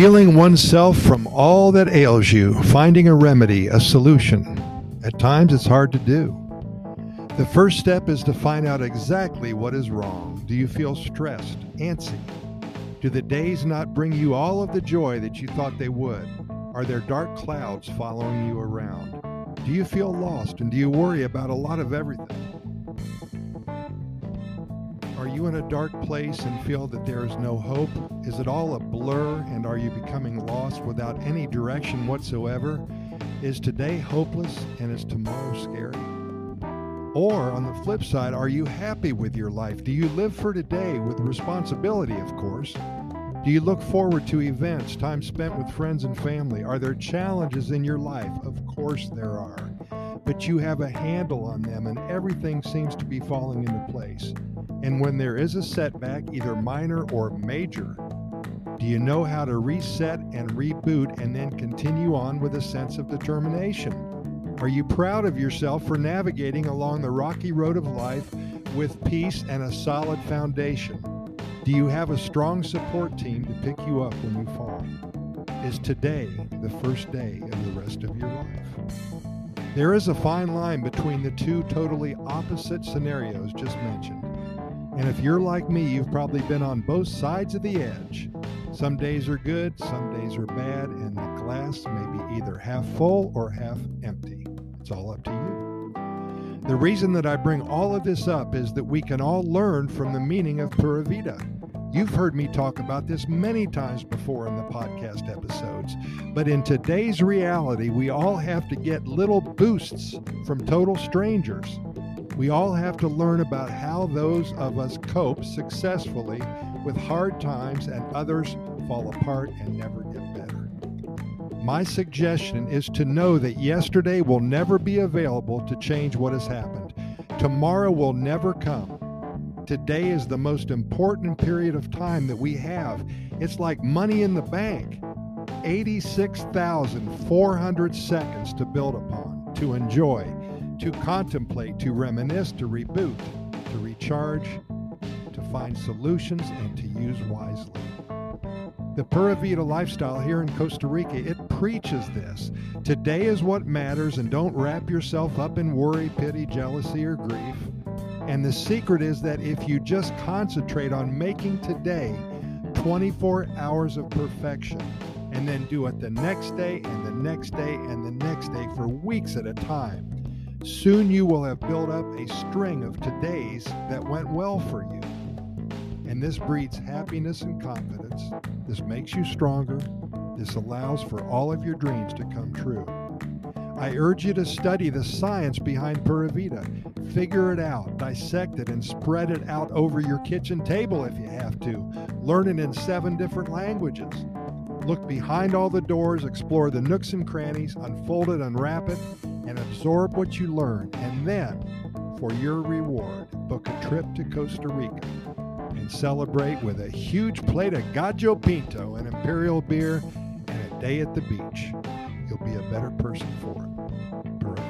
Healing oneself from all that ails you, finding a remedy, a solution. At times it's hard to do. The first step is to find out exactly what is wrong. Do you feel stressed, antsy? Do the days not bring you all of the joy that you thought they would? Are there dark clouds following you around? Do you feel lost and do you worry about a lot of everything? Are you in a dark place and feel that there is no hope? Is it all a blur and are you becoming lost without any direction whatsoever? Is today hopeless and is tomorrow scary? Or on the flip side, are you happy with your life? Do you live for today with responsibility, of course? Do you look forward to events, time spent with friends and family? Are there challenges in your life? Of course there are. But you have a handle on them and everything seems to be falling into place. And when there is a setback, either minor or major, do you know how to reset and reboot and then continue on with a sense of determination? Are you proud of yourself for navigating along the rocky road of life with peace and a solid foundation? Do you have a strong support team to pick you up when you fall? Is today the first day of the rest of your life? There is a fine line between the two totally opposite scenarios just mentioned. And if you're like me, you've probably been on both sides of the edge. Some days are good, some days are bad, and the glass may be either half full or half empty. It's all up to you. The reason that I bring all of this up is that we can all learn from the meaning of Pura Vida. You've heard me talk about this many times before in the podcast episodes, but in today's reality, we all have to get little boosts from total strangers. We all have to learn about how those of us cope successfully with hard times and others fall apart and never get better. My suggestion is to know that yesterday will never be available to change what has happened. Tomorrow will never come. Today is the most important period of time that we have. It's like money in the bank 86,400 seconds to build upon, to enjoy to contemplate, to reminisce, to reboot, to recharge, to find solutions, and to use wisely. The Pura Vida lifestyle here in Costa Rica, it preaches this. Today is what matters, and don't wrap yourself up in worry, pity, jealousy, or grief. And the secret is that if you just concentrate on making today 24 hours of perfection, and then do it the next day and the next day and the next day for weeks at a time, Soon you will have built up a string of todays that went well for you. And this breeds happiness and confidence. This makes you stronger. This allows for all of your dreams to come true. I urge you to study the science behind Pura Vida. Figure it out, dissect it, and spread it out over your kitchen table if you have to. Learn it in seven different languages. Look behind all the doors, explore the nooks and crannies, unfold it, unwrap it, and absorb what you learn. And then, for your reward, book a trip to Costa Rica and celebrate with a huge plate of Gallo Pinto, an imperial beer, and a day at the beach. You'll be a better person for it. Pura